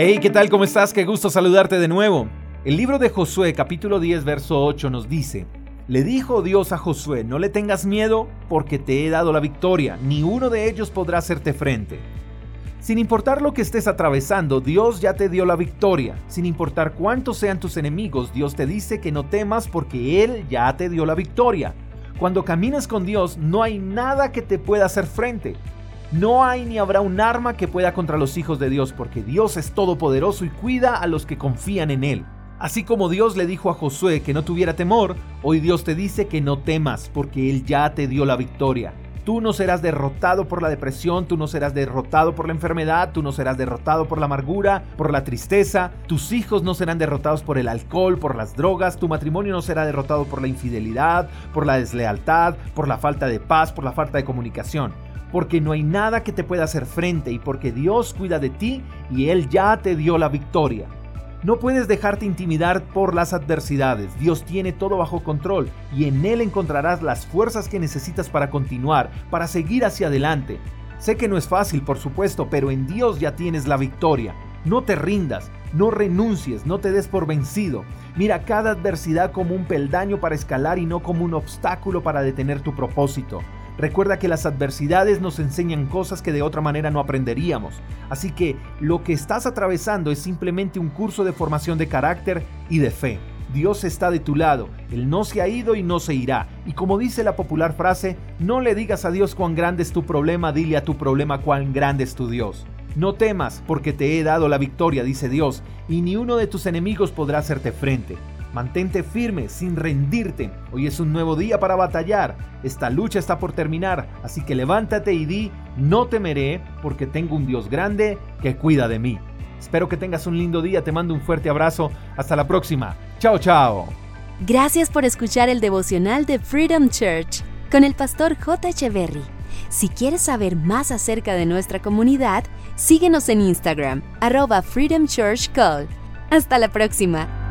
Hey, ¿qué tal? ¿Cómo estás? Qué gusto saludarte de nuevo. El libro de Josué capítulo 10 verso 8 nos dice, le dijo Dios a Josué, no le tengas miedo porque te he dado la victoria, ni uno de ellos podrá hacerte frente. Sin importar lo que estés atravesando, Dios ya te dio la victoria. Sin importar cuántos sean tus enemigos, Dios te dice que no temas porque Él ya te dio la victoria. Cuando caminas con Dios, no hay nada que te pueda hacer frente. No hay ni habrá un arma que pueda contra los hijos de Dios, porque Dios es todopoderoso y cuida a los que confían en Él. Así como Dios le dijo a Josué que no tuviera temor, hoy Dios te dice que no temas, porque Él ya te dio la victoria. Tú no serás derrotado por la depresión, tú no serás derrotado por la enfermedad, tú no serás derrotado por la amargura, por la tristeza, tus hijos no serán derrotados por el alcohol, por las drogas, tu matrimonio no será derrotado por la infidelidad, por la deslealtad, por la falta de paz, por la falta de comunicación porque no hay nada que te pueda hacer frente y porque Dios cuida de ti y Él ya te dio la victoria. No puedes dejarte intimidar por las adversidades, Dios tiene todo bajo control y en Él encontrarás las fuerzas que necesitas para continuar, para seguir hacia adelante. Sé que no es fácil, por supuesto, pero en Dios ya tienes la victoria. No te rindas, no renuncies, no te des por vencido. Mira cada adversidad como un peldaño para escalar y no como un obstáculo para detener tu propósito. Recuerda que las adversidades nos enseñan cosas que de otra manera no aprenderíamos. Así que lo que estás atravesando es simplemente un curso de formación de carácter y de fe. Dios está de tu lado, Él no se ha ido y no se irá. Y como dice la popular frase, no le digas a Dios cuán grande es tu problema, dile a tu problema cuán grande es tu Dios. No temas, porque te he dado la victoria, dice Dios, y ni uno de tus enemigos podrá hacerte frente. Mantente firme, sin rendirte. Hoy es un nuevo día para batallar. Esta lucha está por terminar, así que levántate y di, no temeré, porque tengo un Dios grande que cuida de mí. Espero que tengas un lindo día, te mando un fuerte abrazo. Hasta la próxima. Chao, chao. Gracias por escuchar el devocional de Freedom Church con el pastor J. Echeverry. Si quieres saber más acerca de nuestra comunidad, síguenos en Instagram, arroba Freedom Church Call. Hasta la próxima.